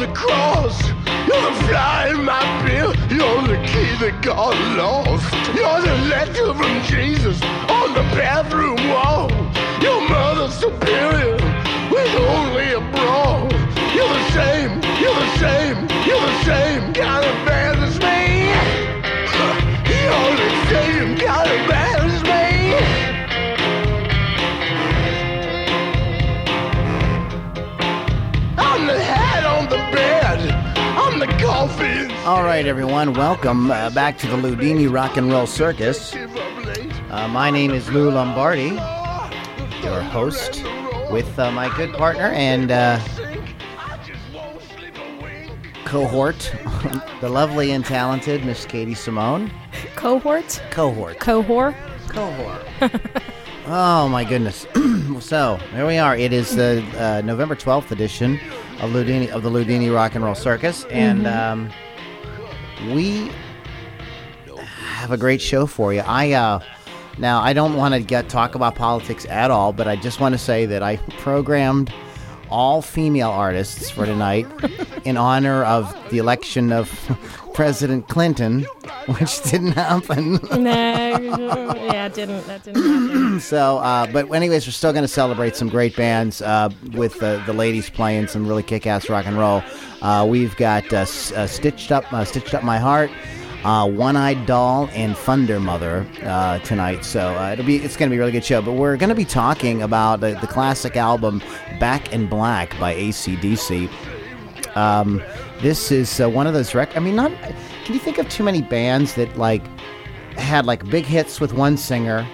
The cross. You're the fly in my beer. You're the key that got lost. You're the letter from Jesus on the bathroom wall. Your mother superior with only a bra. You're the same. You're the same. You're the same kind of man All right, everyone, welcome uh, back to the Ludini Rock and Roll Circus. Uh, my name is Lou Lombardi, your host, with uh, my good partner and uh, cohort, the lovely and talented Miss Katie Simone. Cohort? Cohort. Cohort? Cohort. oh my goodness! so here we are. It is the uh, November twelfth edition of Ludini of the Ludini Rock and Roll Circus, and um, we have a great show for you. I uh, now I don't want to get talk about politics at all, but I just want to say that I programmed all female artists for tonight in honor of the election of President Clinton, which didn't happen. no, yeah, it didn't. That didn't happen. So, uh, but anyways, we're still going to celebrate some great bands uh, with uh, the ladies playing some really kick-ass rock and roll. Uh, we've got uh, uh, Stitched Up, uh, Stitched Up My Heart, uh, One Eyed Doll, and Thunder Mother uh, tonight. So uh, it'll be it's going to be a really good show. But we're going to be talking about the, the classic album Back in Black by ACDC. Um, this is uh, one of those rec. I mean, not. Can you think of too many bands that like had like big hits with one singer?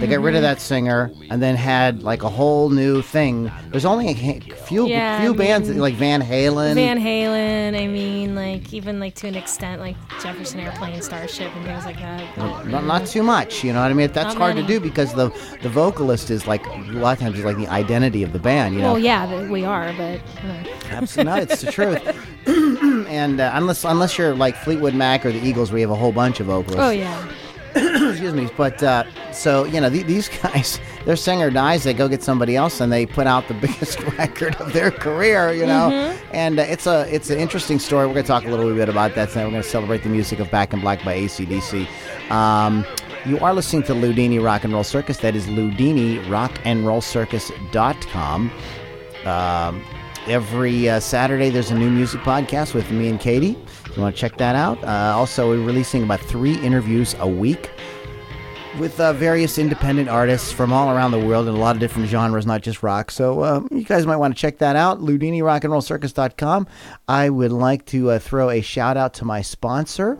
They got rid of that singer and then had like a whole new thing. There's only a ha- few Yeah, few I bands mean, like Van Halen. Van Halen. I mean, like even like to an extent, like Jefferson Airplane, Starship, and things like that. but- not, not too much, you know what I mean? That's Not hard to many. do because the the vocalist is like a lot of times is like the identity of the band, you know. Well, yeah, we are, but uh, Absolutely, no, it's the truth. and uh, unless unless you're like Fleetwood Mac or the Eagles, where you have a whole bunch of vocalists. oh yeah, excuse me. But uh, so you know, the, these guys, their singer dies, they go get somebody else, and they put out the biggest record of their career. You know, and uh, it's a it's an interesting story. We're going to talk a little bit about that tonight. We're going to celebrate the music of Back in Black by ACDC. Um, you are listening to Ludini Rock and Roll Circus. That is Ludini Rock and Roll Circus Circus.com. Um, every uh, Saturday, there's a new music podcast with me and Katie. You want to check that out. Uh, also, we're releasing about three interviews a week with uh, various independent artists from all around the world in a lot of different genres, not just rock. So uh, you guys might want to check that out. LudiniRockandRollCircus.com. I would like to uh, throw a shout out to my sponsor.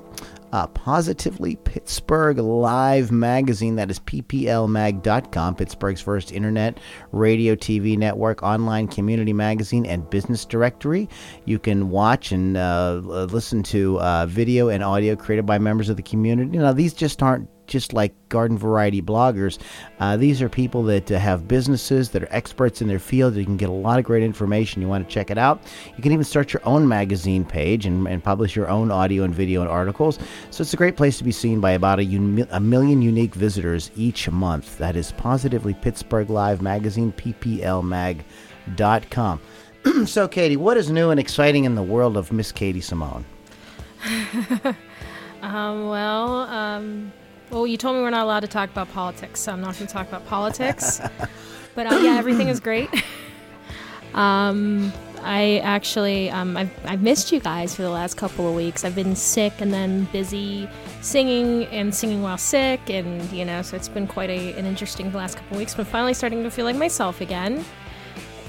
Uh, Positively Pittsburgh Live Magazine. That is pplmag.com, Pittsburgh's first internet, radio, TV network, online community magazine, and business directory. You can watch and uh, listen to uh, video and audio created by members of the community. Now, these just aren't just like garden variety bloggers. Uh, these are people that uh, have businesses that are experts in their field. You can get a lot of great information. You want to check it out. You can even start your own magazine page and, and publish your own audio and video and articles. So it's a great place to be seen by about a, uni- a million unique visitors each month. That is Positively Pittsburgh Live Magazine, pplmag.com. so, Katie, what is new and exciting in the world of Miss Katie Simone? um, well, um, well, you told me we're not allowed to talk about politics, so I'm not going to talk about politics. but uh, yeah, everything is great. um, I actually, um, I've, I've missed you guys for the last couple of weeks. I've been sick and then busy singing and singing while sick, and you know, so it's been quite a, an interesting last couple of weeks. But finally, starting to feel like myself again,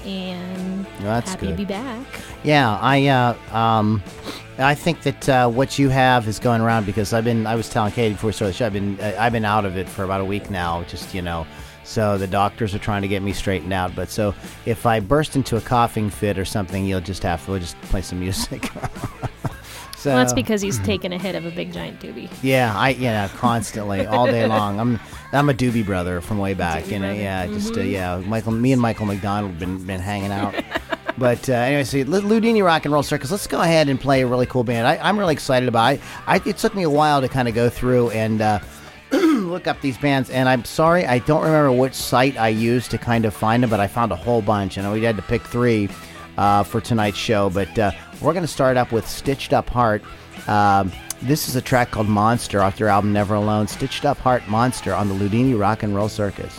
and Well, happy good. to be back. Yeah, I uh, um, I think that uh, what you have is going around because I've been. I was telling Katie before we started the show. I've been. Uh, I've been out of it for about a week now. Just you know. So the doctors are trying to get me straightened out. But so if I burst into a coughing fit or something, you'll just have to we'll just play some music. so Well, that's because he's taken a hit of a big giant doobie. yeah, I yeah constantly all day long. I'm I'm a doobie brother from way back. You know, yeah, just uh, yeah. Michael, me and Michael McDonald have been been hanging out. But uh, anyway, so Ludini Rock and Roll Circus. Let's go ahead and play a really cool band. I, I'm really excited about. It. I, it took me a while to kind of go through and uh, look up these bands, and I'm sorry I don't remember which site I used to kind of find them, but I found a whole bunch, and we had to pick three uh, for tonight's show. But uh, we're going to start up with Stitched Up Heart. Um, this is a track called Monster off their album Never Alone. Stitched Up Heart Monster on the Ludini Rock and Roll Circus.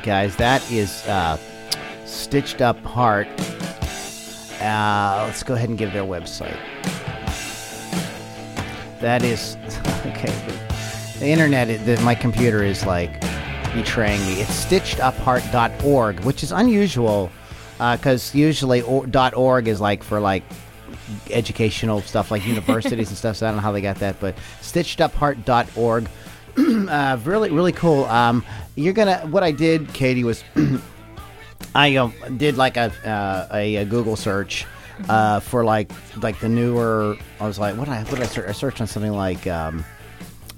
Right, guys, that is uh, Stitched Up Heart. Uh, let's go ahead and give their website. That is okay. The, internet, the, my computer is like betraying me. It's stitcheduphart.org, which is unusual because usually or, .org is like for like educational stuff like universities and stuff. So I don't know how they got that, but stitcheduphart.org. uh, really, really cool. Um, you're gonna. What I did, Katie, was I um, did like a, uh, a a Google search uh, for like like the newer. I was like, what did I what did I search? I searched on something like um,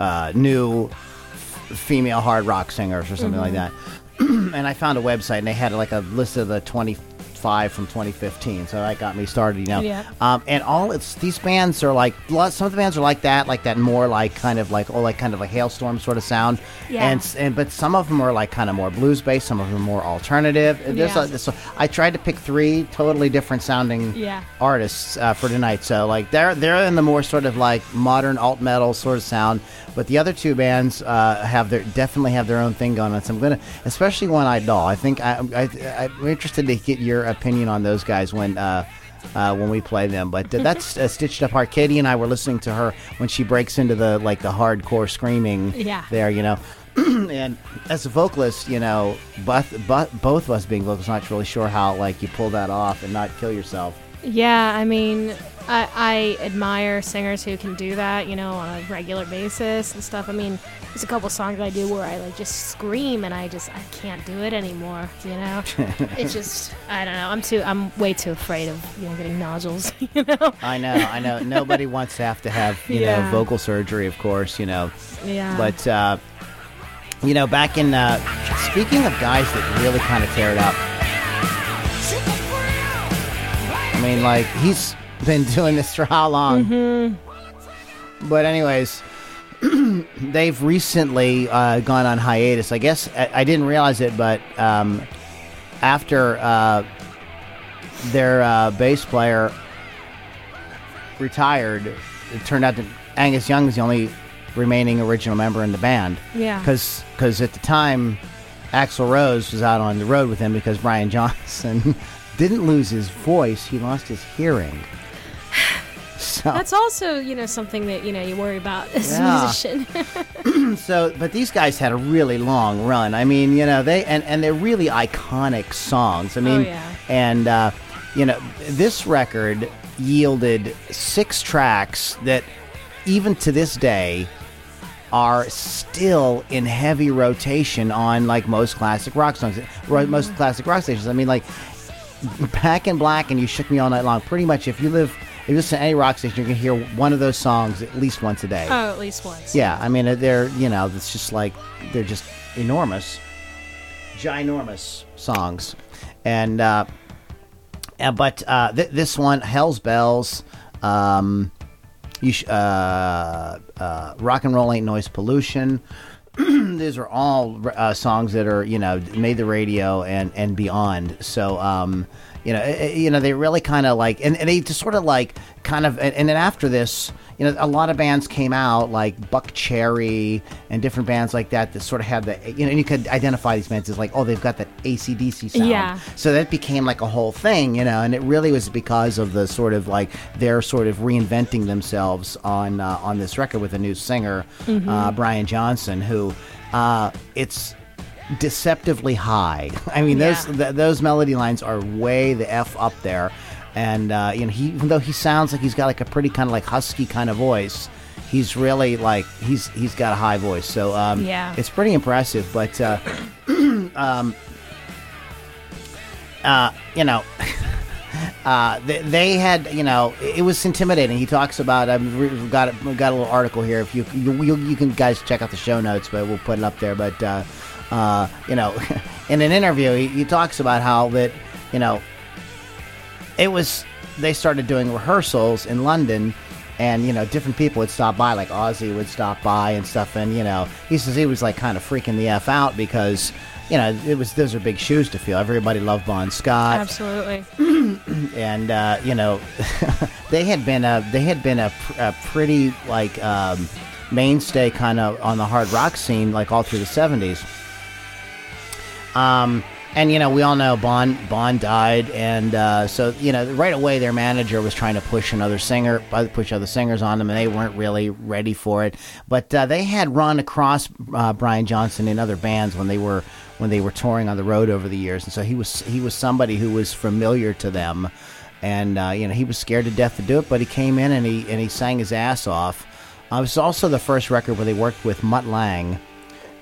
uh, new female hard rock singers or something like that. and I found a website and they had like a list of the 20 five from 2015. So that got me started, you know. Yeah. Um, and all it's these bands are like some of the bands are like that, like that more like kind of like oh like kind of like Halestorm sort of sound. Yeah. And and but some of them are like kind of more blues based. Some of them are more alternative. There's Yeah. a, so I tried to pick three totally different sounding Yeah. artists uh, for tonight. So like they're they're in the more sort of like modern alt metal sort of sound, but the other two bands uh, have their definitely have their own thing going on. So I'm gonna, especially One Eyed Doll. I think I, I I'm interested to get your opinion on those guys when. Uh, uh, when we play them, but that's uh, stitched up. hard. Katie and I were listening to her when she breaks into the like the hardcore screaming. Yeah. there, you know, and as a vocalist, you know, both, both both of us being vocalists, not really sure how like you pull that off and not kill yourself. Yeah, I mean, I, I admire singers who can do that, you know, on a regular basis and stuff. I mean, there's a couple songs I do where I like just scream and I just I can't do it anymore. You know, it's just I don't know. I'm too I'm way too afraid of you know getting nodules. You know. I know, I know. Nobody wants to have to have you know vocal surgery, of course, you know. Yeah. But uh, you know, back in uh, speaking of guys that really kind of tear it up. Mean, like he's been doing this for how long? Mm-hmm. But anyways, they've recently uh, gone on hiatus. I guess I, I didn't realize it, but um, after uh, their uh, bass player retired, it turned out that Angus Young was the only remaining original member in the band. Yeah. Because at the time, Axl Rose was out on the road with him because Brian Johnson didn't lose his voice; he lost his hearing. So, That's also you know something that you know you worry about as Yeah. a musician. so, but these guys had a really long run. I mean, you know, they and and they're really iconic songs. I mean, yeah. and uh, you know, this record yielded six tracks that, even to this day, are still in heavy rotation on like most classic rock songs, most classic rock stations. I mean, like Back in Black and You Shook Me All Night Long. Pretty much, if you live, if you listen to any rock station, you're going to hear one of those songs at least once a day. oh, at least once. Yeah, I mean, they're you know, it's just like they're just enormous, ginormous songs, and uh, uh, but uh, th- this one, Hell's Bells, um, you sh- uh, uh, Rock and Roll Ain't Noise Pollution. These are all uh, songs that are you know made the radio and and beyond. So um, you know eh, eh, you know they really kind of like and, and they just sort of like kind of and, and then after this you know a lot of bands came out like Buckcherry and different bands like that that sort of had the you know and you could identify these bands as like oh they've got that ACDC sound. Yeah. So that became like a whole thing, you know, and it really was because of the sort of like they're sort of reinventing themselves on uh, on this record with a new singer, uh, Brian Johnson, who uh, it's deceptively high. I mean, those th- those melody lines are way the f up there, and uh, you know, he even though he sounds like he's got like a pretty kind of like husky kind of voice. He's really like he's he's got a high voice, so um, Yeah. it's pretty impressive. But uh, uh, you know, uh, they, they had, you know, it was intimidating. He talks about. I've we've got we've got a little article here. If you you, you you can guys check out the show notes, but we'll put it up there. But uh, uh, you know, in an interview, he, he talks about how that, you know, it was they started doing rehearsals in London. And you know, different people would stop by, like Ozzy would stop by and stuff. And you know, he says he was like kind of freaking the f out because, you know, it was those are big shoes to fill. Everybody loved Bon Scott Absolutely. and uh, you know they had been a they had been a, pr- a pretty like um, mainstay kind of on the hard rock scene like all through the 70s um, and you know we all know Bond Bon died and uh, so you know right away their manager was trying to push another singer uh, push other singers on them and they weren't really ready for it. But uh, they had run across uh, Brian Johnson in other bands when they were when they were touring on the road over the years and so he was he was somebody who was familiar to them. And uh, you know he was scared to death to do it but he came in and he and he sang his ass off. Uh, it was also the first record where they worked with Mutt Lange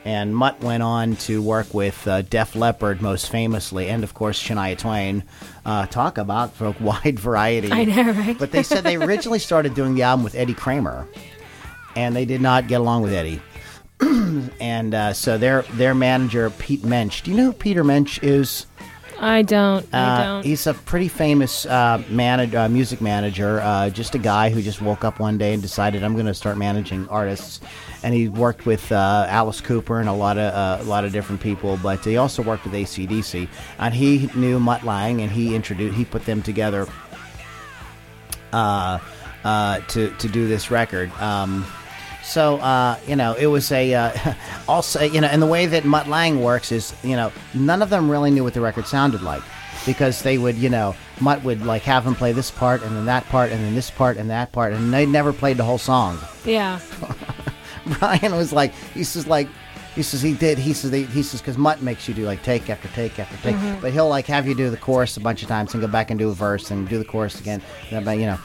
and Mutt went on to work with uh, Def Leppard most famously, and of course Shania Twain. Uh, talk about a wide variety. I know, right? But they said they originally started doing the album with Eddie Kramer, and they did not get along with Eddie. and uh, so their their manager Pete Mensch. Do you know who Peter Mensch is? I don't. I Uh, don't. he's a pretty famous uh, manag- uh, music manager. Uh, just a guy who just woke up one day and decided I'm going to start managing artists. And he worked with uh, Alice Cooper and a lot of uh, a lot of different people. But he also worked with ACDC. And he knew Mutt Lange, and he introduced he put them together uh, uh, to to do this record. Um, so uh, you know, it was a uh, also you know, and the way that Mutt Lange works is you know, none of them really knew what the record sounded like because they would you know, Mutt would like have him play this part and then that part and then this part and that part, and they never played the whole song. yeah. Brian was like, he says like. He says he did. He says they, he says because Mutt makes you do like take after take after take, but he'll like have you do the chorus a bunch of times and go back and do a verse and do the chorus again. You know,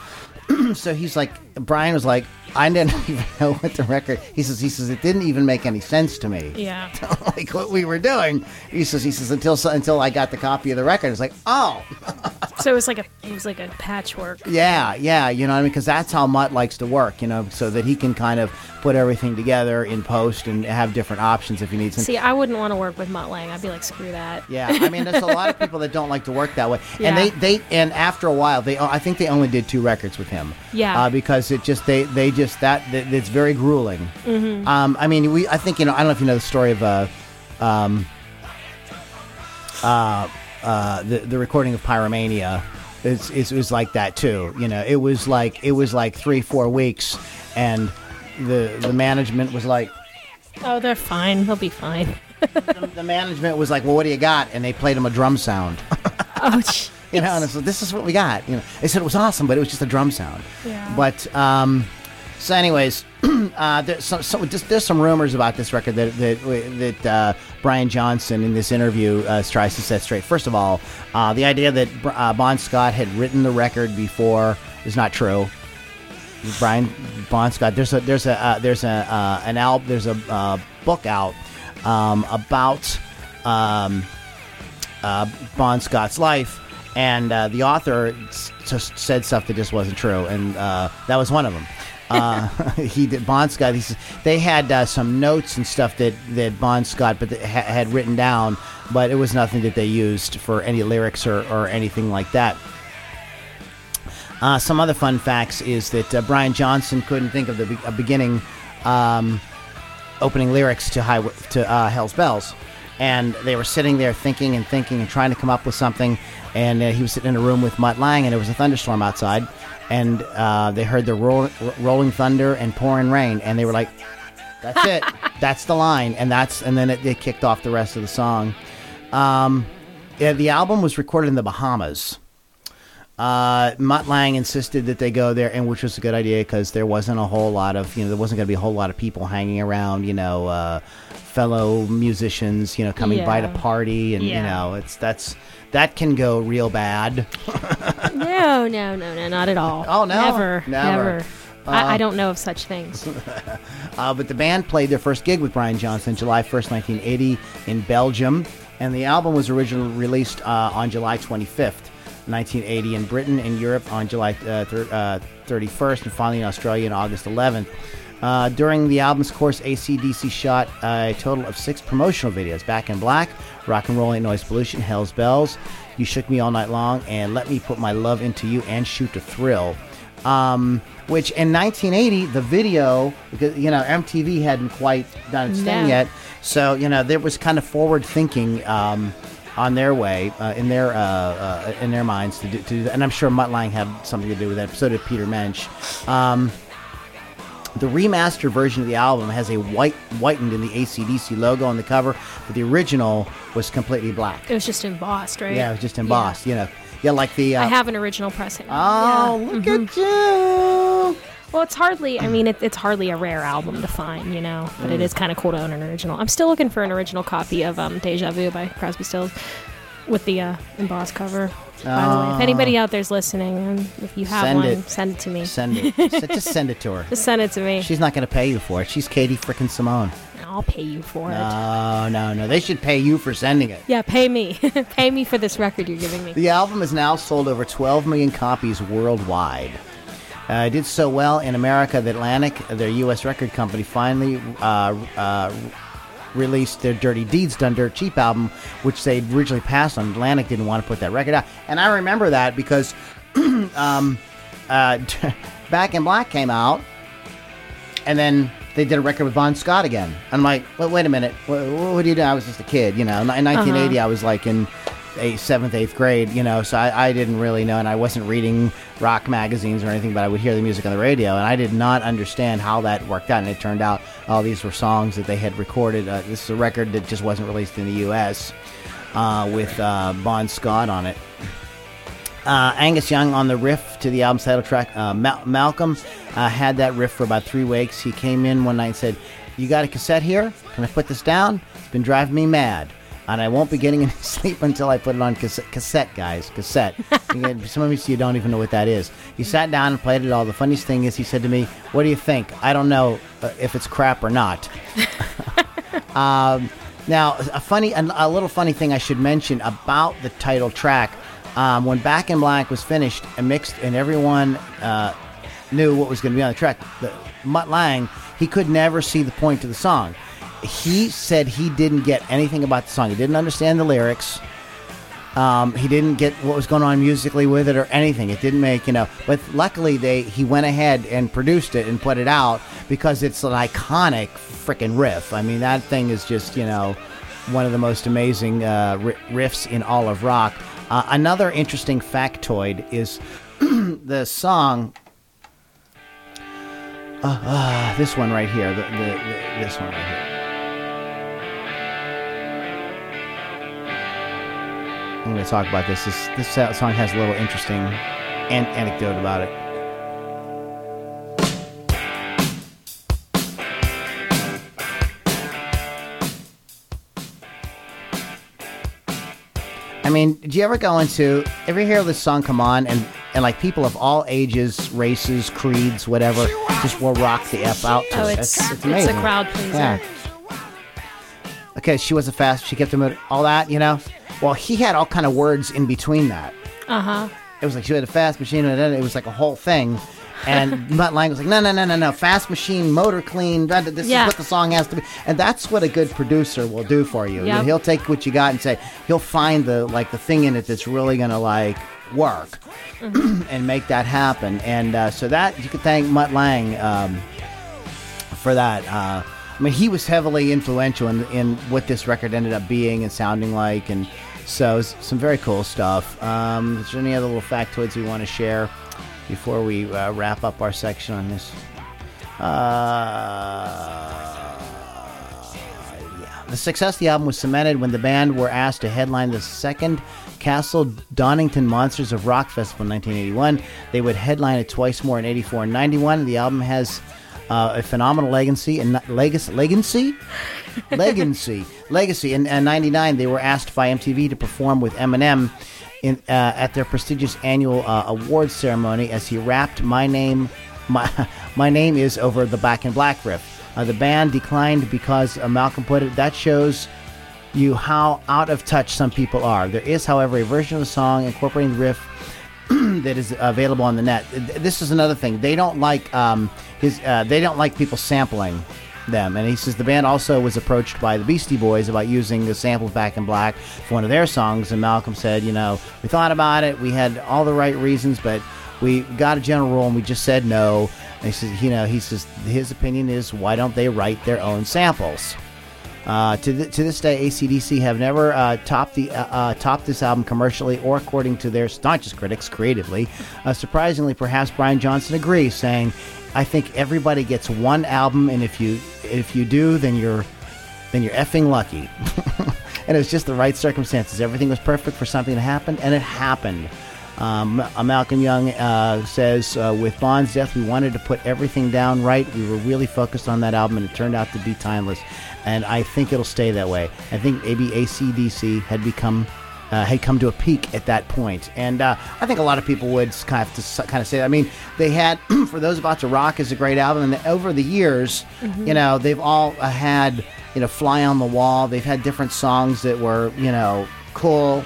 so he's like Brian was like I didn't even know what the record. He says he says it didn't even make any sense to me. Yeah. like what we were doing. He says he says until until I got the copy of the record, it's like oh So it was like a it was like a patchwork. yeah yeah you know what I mean because that's how Mutt likes to work you know so that he can kind of put everything together in post and have different options if he needs. See, I wouldn't want to work with Mutt Lange. I'd be like, screw that. Yeah, I mean, there's a lot of people that don't like to work that way, Yeah. and they they and after a while, they I think they only did two records with him. Yeah. uh, because it just they they just that, that it's very grueling. Mm-hmm. Um, I mean, we I think you know I don't know if you know the story of uh, um, uh, uh, the the recording of Pyromania. It's, it was like that too. You know, it was like it was like three four weeks, and the the management was like. Oh, they're fine. They'll be fine. the, the management was like, "Well, what do you got?" And they played him a drum sound. Oh, you know, and it's, this is what we got. You know, they said it was awesome, but it was just a drum sound. Yeah. But um, so, anyways, uh, there's some, just, there's some rumors about this record that that that uh, Brian Johnson in this interview uh, tries to set straight. First of all, uh, the idea that uh, Bon Scott had written the record before is not true. Brian Bon Scott. There's a there's a uh, there's a an al- there's a book out um, about um, Bon Scott's life, and uh, the author just said stuff that just wasn't true, and uh, that was one of them. Uh, he did Scott. He says they had uh, some notes and stuff that that Bon Scott but ha- had written down, but it was nothing that they used for any lyrics or, or anything like that. Uh, some other fun facts is that uh, Brian Johnson couldn't think of the be- beginning um, opening lyrics to High to uh, Hell's Bells, and they were sitting there thinking and thinking and trying to come up with something. And uh, he was sitting in a room with Mutt Lange, and it was a thunderstorm outside, and uh, they heard the roll- rolling thunder and pouring rain, and they were like, "That's it, that's the line," and that's and then it, it kicked off the rest of the song. Um, yeah, the album was recorded in the Bahamas. Uh, Mutt Lange insisted that they go there, and which was a good idea because there wasn't a whole lot of, you know, there wasn't going to be a whole lot of people hanging around, you know, uh, fellow musicians, you know, coming by to party, and you know, it's that's that can go real bad. No, no, no, no, not at all. Oh, no? never, Never. never. I, I don't know of such things. Uh, but the band played their first gig with Brian Johnson July 1st, 1980, in Belgium, and the album was originally released uh, on July 25th, 1980, in Britain and Europe on July uh, thir- uh, 31st, and finally in Australia on August 11th. Uh, during the album's course, ACDC shot a total of six promotional videos Back in Black, Rock and Roll Ain't Noise Pollution, Hell's Bells, You Shook Me All Night Long, and Let Me Put My Love Into You, and Shoot to Thrill um, which in 1980 the video because you know MTV hadn't quite done its thing yet, so you know there was kind of forward thinking um, on their way uh, in their uh, uh, in their minds to do, to do that. and I'm sure Mutt Lange had something to do with that. So did Peter Mensch. Um, the remastered version of the album has a white whitened in the ACDC logo on the cover, but the original was completely black. It was just embossed, right? Yeah, it was just embossed. You know, yeah, like the. Uh, I have an original pressing. Oh, Yeah. look at you! Well, it's hardly. I mean, it, it's hardly a rare album to find, you know. But Mm. it is kind of cool to own an original. I'm still looking for an original copy of um, "Deja Vu" by Crosby, Stills, with the uh, embossed cover. By the way, if anybody out there's listening, and if you have Send one, it. send it to me. Send it. S- Just send it to her. Just send it to me. She's not going to pay you for it. She's Katie frickin' Simone. I'll pay you for it. No, no, no. They should pay you for sending it. Yeah, pay me. pay me for this record you're giving me. The album has now sold over 12 million copies worldwide. Uh, it did so well in America that Atlantic, their U.S. record company, finally uh, uh, released their Dirty Deeds Done Dirt Cheap album, which they originally passed on. Atlantic didn't want to put that record out, and I remember that because um, uh, Back in Black came out, and then they did a record with Bon Scott again. I'm like, well, wait a minute, what, what do you do? I was just a kid, you know. In 1980, I was like in eighth, seventh, eighth grade, you know, so I, I didn't really know, and I wasn't reading rock magazines or anything, but I would hear the music on the radio, and I did not understand how that worked out. And it turned out all these were songs that they had recorded. Uh, this is a record that just wasn't released in the U.S. Uh, with uh, Bon Scott on it. Uh, Angus Young on the riff to the album's title track. Uh, Ma- Malcolm uh, had that riff for about three weeks. He came in one night and said, "You got a cassette here? Can I put this down? It's been driving me mad." And I won't be getting any sleep until I put it on cassette, cassette guys. Cassette. Some of you don't even know what that is. He sat down and played it all. The funniest thing is, he said to me, "What do you think? I don't know uh, if it's crap or not." Um, now, a funny, a little funny thing I should mention about the title track. Um, when Back in Black was finished and mixed, and everyone uh, knew what was going to be on the track, the, Mutt Lange he could never see the point of the song. He said he didn't get anything about the song. He didn't understand the lyrics. Um, he didn't get what was going on musically with it or anything. It didn't make you know. But luckily, they he went ahead and produced it and put it out because it's an iconic freaking riff. I mean, that thing is just you know one of the most amazing uh, riffs in all of rock. Uh, another interesting factoid is the song. Uh, uh, this one right here. The, the, the, this one right here. I'm going to talk about this. This this song has a little interesting an- anecdote about it. I mean, do you ever go into ever hear this song come on and and like people of all ages, races, creeds, whatever, just will rock the f out to Oh, it. it's it's, amazing. a crowd pleaser. Yeah. Okay, she was a fast. She kept him all that, you know. Well, he had all kind of words in between that. Uh huh. It was like she had a fast machine, and then it was like a whole thing. And Mutt Lange was like, no, no, no, no, no, fast machine, motor clean. This Yeah. is what the song has to be, and that's what a good producer will do for you. Yep. He'll take what you got and say he'll find the like the thing in it that's really gonna like work Mm-hmm. and make that happen. And uh, so that you could thank Mutt Lange um, for that. Uh, I mean, he was heavily influential in, in what this record ended up being and sounding like, and so some very cool stuff. Um, is there any other little factoids we want to share before we uh, wrap up our section on this? Uh, yeah. The success of the album was cemented when the band were asked to headline the second Castle Donington Monsters of Rock Festival in 1981. They would headline it twice more in 84 and 91. The album has uh, a phenomenal legacy and legacy, legacy, legacy, legacy. In uh, '99, they were asked by MTV to perform with Eminem in uh, at their prestigious annual uh, awards ceremony as he rapped "My name, my my name is" over the Back in Black riff. Uh, the band declined because uh, Malcolm put it. That shows you how out of touch some people are. There is, however, a version of the song incorporating the riff that is available on the net. This is another thing. They don't like um, his. Uh, they don't like people sampling them. And he says the band also was approached by the Beastie Boys about using the sample Back in Black for one of their songs. And Malcolm said, you know, we thought about it. We had all the right reasons, but we got a general rule and we just said no. And he says, you know, he says his opinion is why don't they write their own samples? Uh, to, th- to this day, ACDC have never uh, topped the uh, uh, topped this album commercially or according to their staunchest critics creatively. Uh, surprisingly, perhaps Brian Johnson agrees, saying, "I think everybody gets one album, and if you if you do, then you're then you're effing lucky." and it was just the right circumstances. Everything was perfect for something to happen, and it happened. Um, uh, Malcolm Young uh, says, uh, with Bon's death, we wanted to put everything down right. We were really focused on that album, and it turned out to be timeless. And I think it'll stay that way. I think maybe ACDC had become. Uh, had come to a peak at that point, and uh, I think a lot of people would kind of kind of say. That. I mean, they had for those about to rock is a great album, and over the years, you know, they've all uh, had you know fly on the wall. They've had different songs that were you know cool,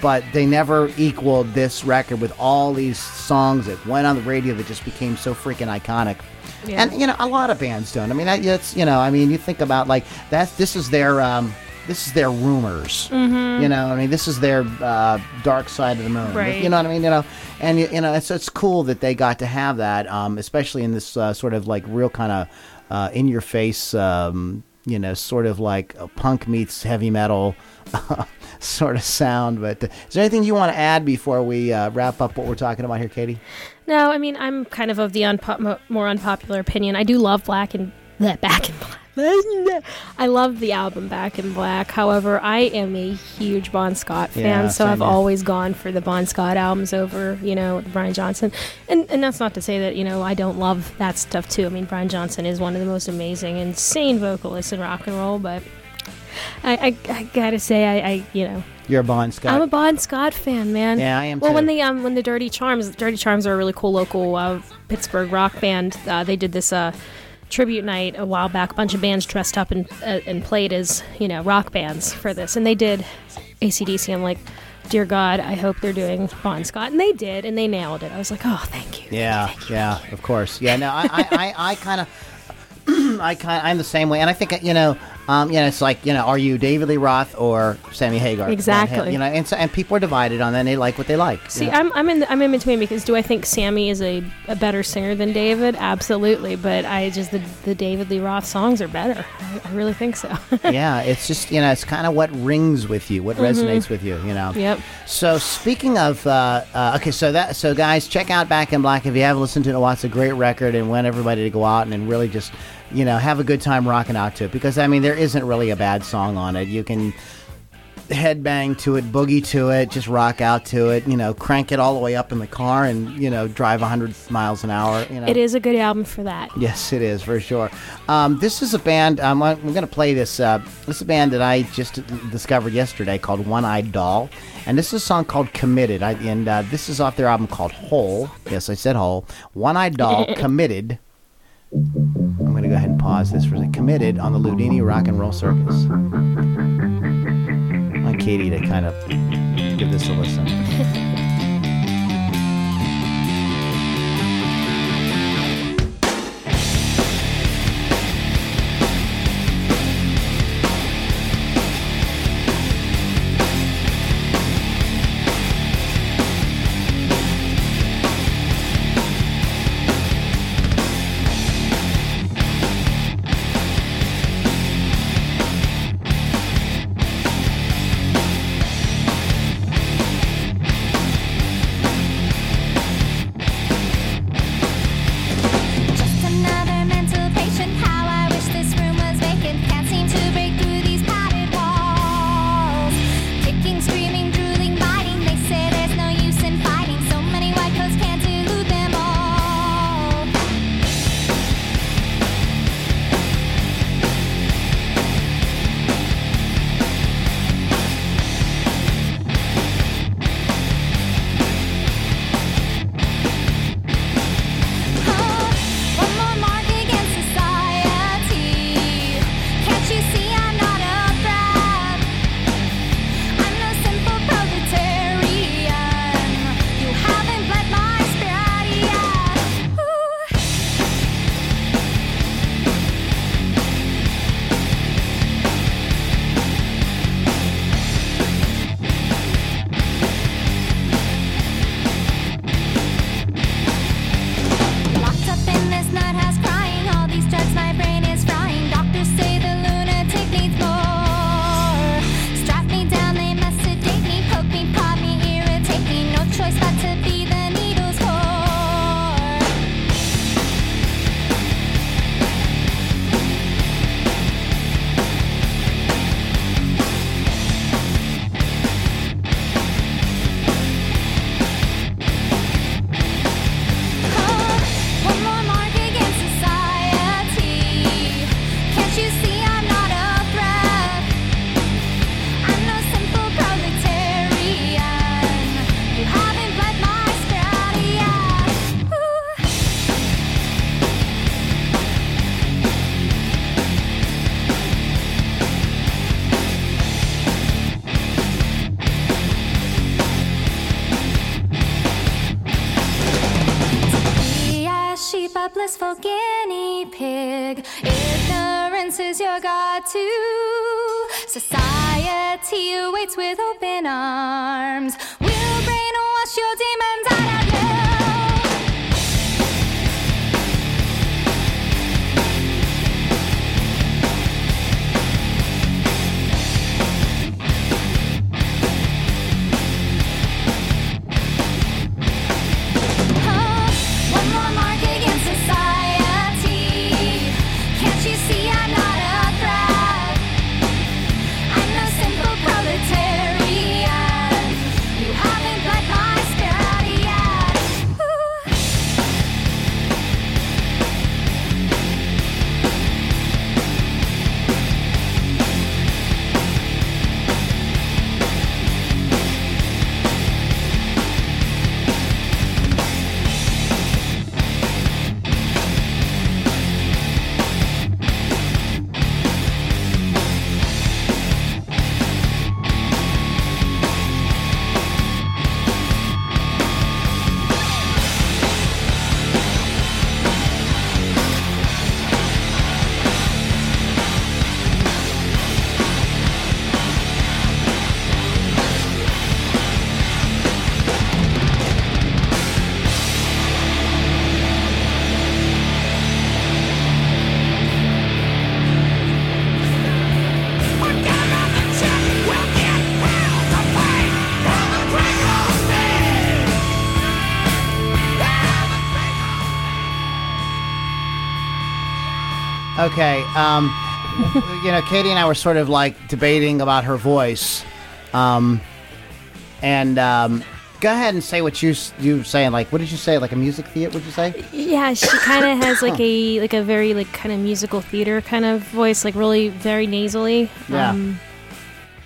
but they never equaled this record with all these songs that went on the radio that just became so freaking iconic. Yeah. And you know, a lot of bands don't. I mean, that, it's you know, I mean, you think about like that's this is their um, this is their rumors. Mm-hmm. You know, I mean, this is their uh, dark side of the moon. Right. You know what I mean? You know, and you, you know, it's it's cool that they got to have that, um, especially in this uh, sort of like real kind of uh, in your face. Um, you know, sort of like a punk meets heavy metal sort of sound. But uh, is there anything you want to add before we uh, wrap up what we're talking about here, Katie? No, I mean I'm kind of of the unpo- more unpopular opinion. I do love Black and the Back in Black. I love the album Back in Black. However, I am a huge Bon Scott fan, Yeah, so I've here. always gone for the Bon Scott albums over, you know, Brian Johnson. And and that's not to say that you know I don't love that stuff too. I mean, Brian Johnson is one of the most amazing, insane vocalists in rock and roll. But I I, I gotta say I, I you know You're a Bon Scott. I'm a Bon Scott fan, man. Yeah, I am Well, too. when the um when the Dirty Charms, Dirty Charms are a really cool local uh, Pittsburgh rock band. Uh, they did this uh, tribute night a while back. A bunch of bands dressed up and uh, and played as you know rock bands for this, and they did ACDC. I'm like, dear God, I hope they're doing Bon Scott, and they did, and they nailed it. I was like, oh, thank you. Yeah, yeah, of course. Yeah, no, I, I, I, I kind of, I kind, I'm the same way, and I think you know, um, you know, it's like you know, are you David Lee Roth or Sammy Hagar? Exactly. You know, and so, and people are divided on that. and They like what they like. you See, know? I'm, I'm in the, I'm in between because do I think Sammy is a, a better singer than David? Absolutely, but I just the, the David Lee Roth songs are better. I, I really think so. yeah, it's just you know, it's kind of what rings with you, what resonates with you. You know. Mm-hmm. Yep. So speaking of, uh, uh, okay, so that so guys, check out Back in Black if you haven't listened to it. It's a great record, and want everybody to go out and, and really just, you know, have a good time rocking out to it. Because I mean, there isn't really a bad song on it. You can headbang to it, boogie to it, just rock out to it. You know, crank it all the way up in the car, and you know, drive 100 miles an hour. You know, It is a good album for that. Yes, it is for sure. Um, this is a band. Um, I'm going to play this. Uh, this is a band that I just discovered yesterday called One Eyed Doll, and this is a song called "Committed." I, and uh, this is off their album called "Hole." Yes, I said "Hole." One Eyed Doll, "Committed." This a "Committed" on the Ludini Rock and Roll Circus. I want Katie to kind of give this a listen. Okay. Um, you know, Katie and I were sort of like debating about her voice. Um, and um, go ahead and say what you you saying. Like, what did you say? Like a music theater? Would you say? Yeah, she kind of has like a like a very like kind of musical theater kind of voice, like really very nasally. Yeah. Um,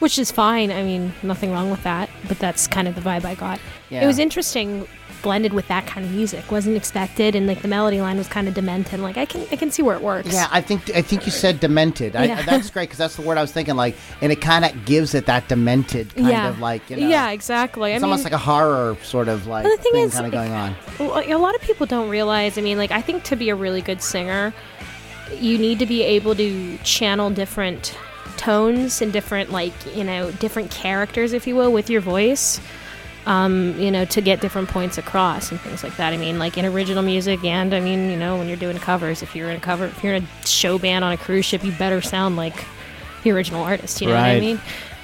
which is fine. I mean, nothing wrong with that. But that's kind of the vibe I got. Yeah. It was interesting, blended with that kind of music. wasn't expected, and like the melody line was kind of demented. Like I can I can see where it works. Yeah, I think I think you said demented. I, Yeah. that's great because that's the word I was thinking. Like, and it kind of gives it that demented kind yeah. of like you know. yeah, exactly. It's I almost mean, like a horror sort of like the thing thing is, kind of going on. A lot of people don't realize. I mean, like I think to be a really good singer, you need to be able to channel different tones and different, like you know, different characters, if you will, with your voice. Um, you know, to get different points across and things like that. I mean, like in original music, and I mean, you know, when you're doing covers, if you're in a cover, if you're in a show band on a cruise ship, you better sound like the original artist. You know what I mean?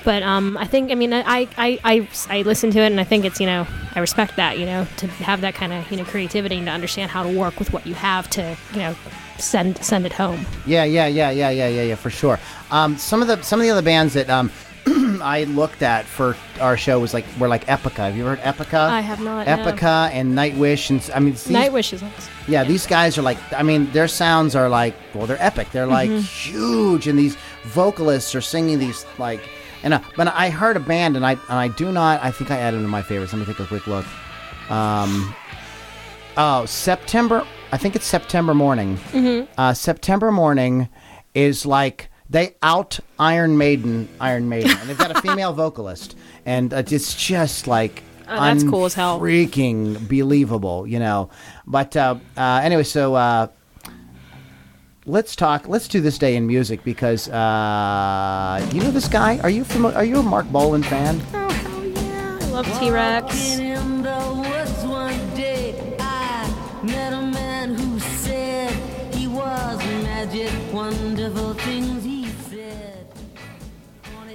But um, I think I mean I, I, I, I listen to it and I think it's you know I respect that you know to have that kind of you know creativity and to understand how to work with what you have to you know send send it home. Yeah, yeah, yeah, yeah, yeah, yeah, yeah, for sure. Um, some of the some of the other bands that um, I looked at for our show was like we're like Epica. Have you heard Epica? I have not, no. Epica and Nightwish, and I mean, these, Nightwish is awesome. yeah, these guys are like. I mean, their sounds are like. Well, they're epic. They're like Mm-hmm. huge, and these vocalists are singing these like. And uh, but I heard a band, and I and I do not. I think I added them to my favorites. Let me take a quick look. Um, oh, September. I think it's September Mourning. Mm-hmm. Uh, September Mourning is like they out Iron Maiden, Iron Maiden, and they've got a female vocalist, and uh, it's just like. Oh, that's cool as hell. Freaking believable, you know. But uh, uh, anyway, so uh, let's talk. Let's do this day in music because uh, you know this guy. Are you familiar? Are you a Marc Bolan fan? Oh hell yeah! I love T Rex.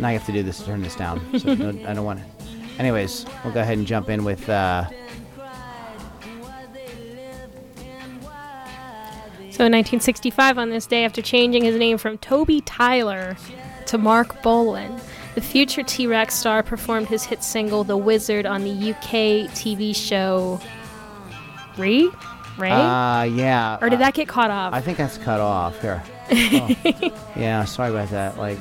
Now you have to do this. to Turn this down. So no, I don't want to. Anyways, we'll go ahead and jump in with. Uh, So in 1965, on this day, after changing his name from Toby Tyler to Marc Bolan, the future T Rex star performed his hit single "The Wizard" on the UK TV show. Re, Ray, uh, yeah. or did that get caught off? I think that's cut off here. Oh. yeah, sorry about that. Like,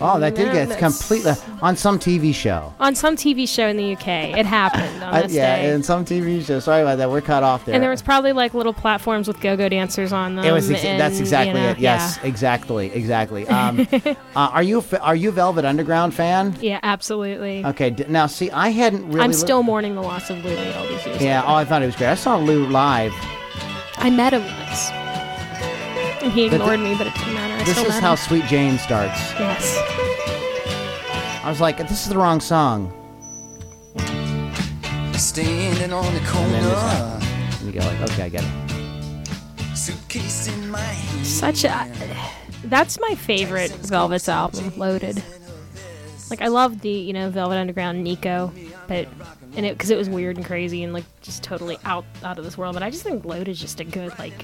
oh, that did get completely on some TV show. on some TV show in the UK, it happened on Uh, this yeah, day. in some TV show. Sorry about that. We're cut off there. and there was probably like little platforms with go-go dancers on them. It was. And, that's exactly you know, it. Yes, exactly, exactly. Um, uh, are you a- are you a Velvet Underground fan? Yeah, yeah, absolutely. Okay. D- now, see, I hadn't really. I'm still mourning the loss of Louis all these years. Yeah. Oh, I thought it was great. I saw Lou live I met him once. And he But ignored me, but it didn't matter. I This is how. Sweet Jane starts. Yes. I was like, this is the wrong song. Standing on the And then this corner, happens. And you go like, okay, I get it. suitcase in my hand. Such a. That's my favorite Velvet's album, Loaded. Like, I love the, you know, Velvet Underground Nico, but. And it, because it was weird and crazy and like just totally out out of this world, but I just think Load is just a good like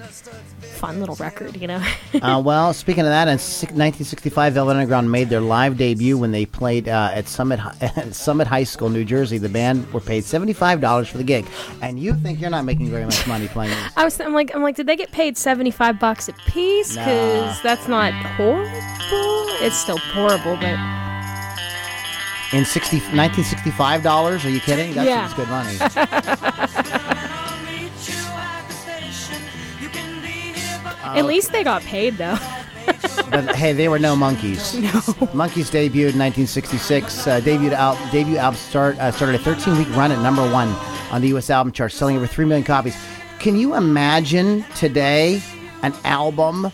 fun little record, you know. uh, well, speaking of that, in 1965, Velvet Underground made their live debut when they played uh, at Summit at Summit High School, New Jersey. The band were paid seventy-five dollars for the gig, and you think you're not making very much money playing this? I was I'm like I'm like did they get paid 75 bucks a piece Nah. cuz that's not horrible. It's still horrible, but In 60, 1965 dollars? Are you kidding? That's Yeah. good money. at least they got paid though. but hey, they were no monkeys. No. Monkees debuted in 1966. Uh, debuted out, debut album start uh, started a 13-week run at number one on the U.S. album chart, selling over three million copies. Can you imagine today an album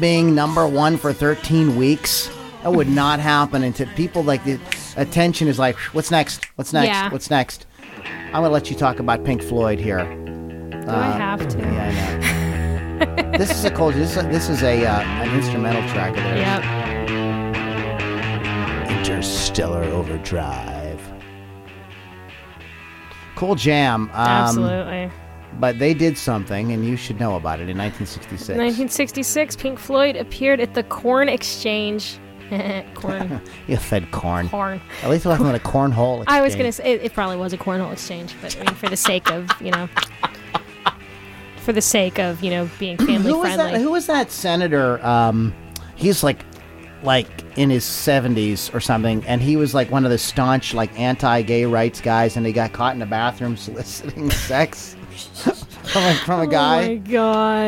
being number one for 13 weeks? That would not happen until people like the attention is like, what's next? What's next? Yeah. What's next? I'm gonna let you talk about Pink Floyd here. Do I have to? Yeah, I know. this is a cold. This is a, this is a uh, an instrumental track of theirs. Yep. Interstellar Overdrive. Cool jam. Um, Absolutely. But they did something, and you should know about it in 1966. 1966, Pink Floyd appeared at the Corn Exchange. corn. you fed corn. corn. At least it wasn't a cornhole. I was gonna say it, it probably was a cornhole exchange, but I mean, for the sake of you know, for the sake of you know being family who was friendly. that? Who was that senator? Um, he's like, like in his 70s or something, and he was like one of the staunch like anti-gay rights guys, and he got caught in a bathroom soliciting sex from a, from a Oh my god!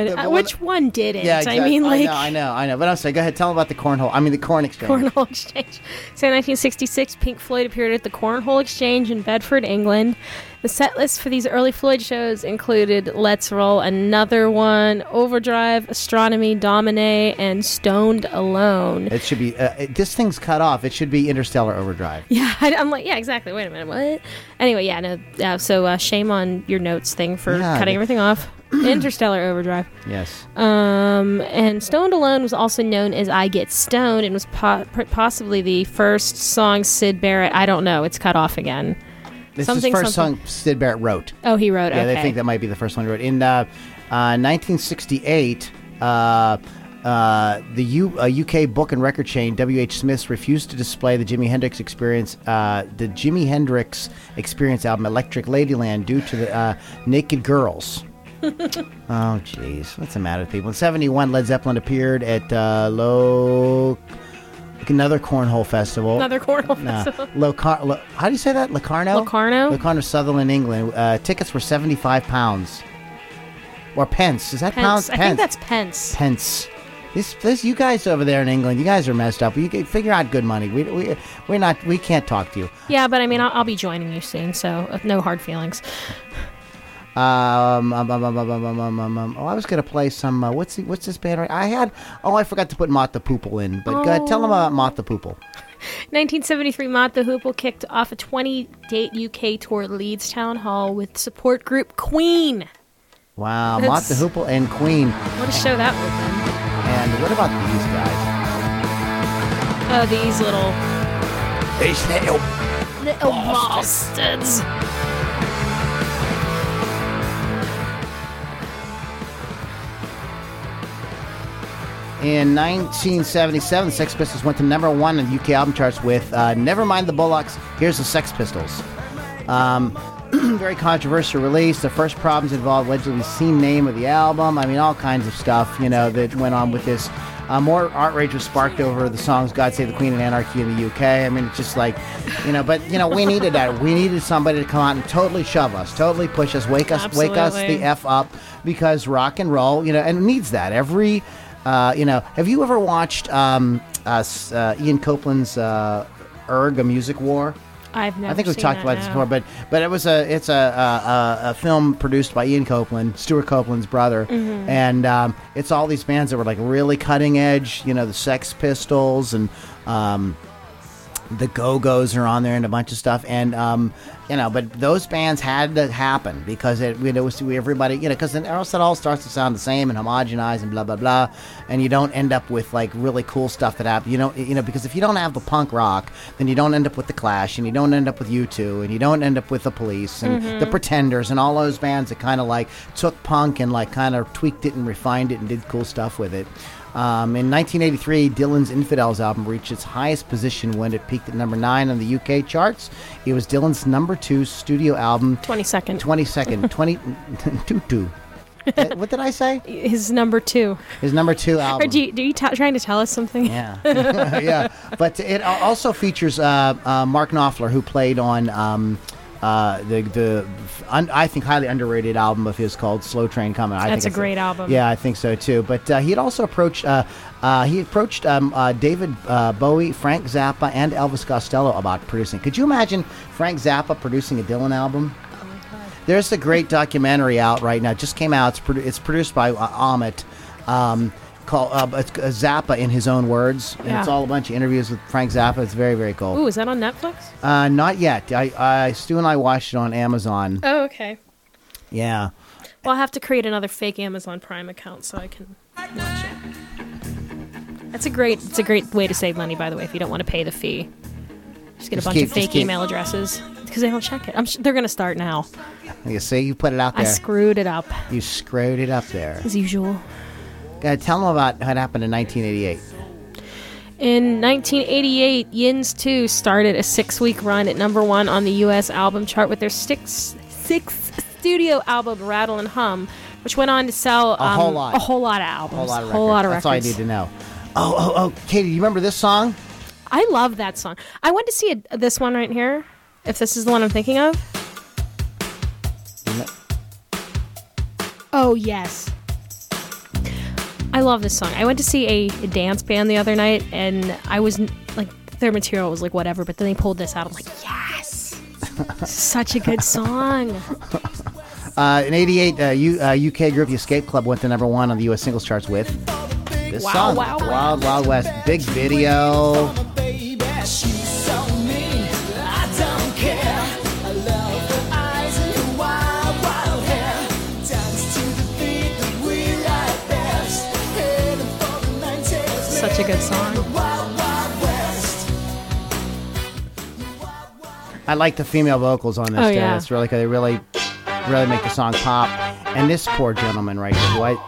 Yeah, Uh, Which one didn't? Yeah, I mean, like I know, I know, I know. But I'm sorry. Go ahead. Tell him about the cornhole. I mean, the corn exchange. Cornhole Exchange. So in 1966, Pink Floyd appeared at the Cornhole Exchange in Bedford, England. The set list for these early Floyd shows included Let's Roll Another One, Overdrive, Astronomy, Domine, and Stoned Alone. It should be. Uh, it, this thing's cut off. It should be Interstellar Overdrive. Yeah, I, I'm like, yeah, exactly. Wait a minute, what? Anyway, yeah, no, yeah. So uh, shame on your notes thing for Yeah, cutting everything off. Interstellar Overdrive. Yes. Um, and Stoned Alone was also known as I Get Stoned and was po- possibly the first song Syd Barrett. I don't know. It's cut off again. This Something, is the first something. song Syd Barrett wrote. Oh, he wrote. Yeah, okay. they think that might be the first one he wrote. In uh, uh, 1968, uh, uh, the U- uh, UK book and record chain WH Smiths refused to display the Jimi Hendrix Experience, uh, the Jimi Hendrix Experience album Electric Ladyland due to the uh, naked girls. oh, jeez, what's the matter with people? In '71, Led Zeppelin appeared at uh, Low, another cornhole festival. Another cornhole Nah, festival. Locar- Lo- how do you say that? Locarno? Locarno? Locarno, Sunderland, England. Uh, tickets were 75 pounds. Or pence. Is that pounds? Pence. I think that's pence. pence. This, this, you guys over there in England, you guys are messed up. You can figure out good money. We, we, we're not. We can't talk to you. Yeah, but I mean, I'll, I'll be joining you soon, so uh, no hard feelings. Um um um, um, um, um, oh, I was gonna play some. Uh, what's the, what's this band? Right? I had. Oh, I forgot to put Mott the Poople in. But oh. uh, tell them about Mott the Poople. 1973, Mott the Hoople kicked off a 20-date UK tour Leeds Town Hall with support group Queen. Wow, That's... Mott the Hoople and Queen. What a show that with them. And what about these guys? Oh, these little... These little... Little bastards. bastards. In 1977, the Sex Pistols went to number one in the UK album charts with uh, Never Mind the Bollocks, Here's the Sex Pistols. Um, very controversial release. The first problems involved allegedly the scene name of the album. I mean, all kinds of stuff, you know, that went on with this. Uh, more outrage was sparked over the songs God Save the Queen and Anarchy in the UK. I mean, it's just like, you know, but, you know, we needed that. We needed somebody to come out and totally shove us, totally push us, wake us, wake us the F up because rock and roll, you know, and it needs that. Every, uh, you know, have you ever watched um, uh, uh, Ian Copeland's uh, Urgh, A Music War? I've never. I think we've talked about this before, but but it was a it's a a, a, a film produced by Ian Copeland, Stewart Copeland's brother, Mm-hmm. and um, it's all these bands that were like really cutting edge. You know, the Sex Pistols and um, the Go Go's are on there and a bunch of stuff, and um, you know, but those bands had to happen because it, it was everybody, you know, because then else it all starts to sound the same and homogenize and blah blah blah, and you don't end up with like really cool stuff that happen. You know, you know, because if you don't have the punk rock, then you don't end up with the Clash, and you don't end up with U2, and you don't end up with the Police and the Pretenders and all those bands that kind of like took punk and like kind of tweaked it and refined it and did cool stuff with it. Um, in 1983, Dylan's Infidels album reached its highest position when it peaked at number nine on the UK charts. It was Dylan's number two studio album, 22nd. 22nd, 20, two, two. Uh, what did I say? His number two. His number two album. Or do you, do you t- trying to tell us something? Yeah, yeah. But it also features uh, uh, Mark Knopfler, who played on um, uh, the the un- I think highly underrated album of his called "Slow Train Coming." I That's think a great album. Yeah, I think so too. But uh, he had also approached uh, uh, he approached um, uh, David uh, Bowie, Frank Zappa, and Elvis Costello about producing. Could you imagine Frank Zappa producing a Dylan album? There's a great documentary out right now. It just came out. It's, produ- it's produced by uh, Amit. Um, called uh, it's uh, Zappa in his own words, and it's all a bunch of interviews with Frank Zappa. It's very very cool. Ooh, is that on Netflix? Uh, not yet. I, I Stu and I watched it on Amazon. Oh, okay. Yeah. Well, I'll have to create another fake Amazon Prime account so I can watch it. That's a great. It's a great way to save money, by the way. If you don't want to pay the fee, just get Just a bunch keep- of fake email addresses because they don't check it. I'm. Sh- they're gonna start now. You see, you put it out there. I screwed it up you screwed it up there. as usual. Uh, tell them about what happened in 1988. In 1988, Yins 2 started a six week run at number one on the U.S. album chart with their six, sixth studio album, Rattle and Hum, which went on to sell um, whole lot. a whole lot of albums. A whole lot of whole records. lot of That's all I need to know. Oh, oh, oh, Katie, do you remember this song? I love that song. I went to see it, this one right here, if this is the one I'm thinking of. Oh, yes. I love this song. I went to see a, a dance band the other night, and I was like, their material was like whatever, but then they pulled this out. I'm like, yes! Such a good song. Uh, in '88, uh, U, uh, UK group The Escape Club went to number one on the U.S. singles charts with this Wow, song, wow, wow. Wild Wild West. Big video. Such a good song. I like the female vocals on this. Oh, too. yeah. It's really good. They really, really make the song pop. And this poor gentleman right here, what?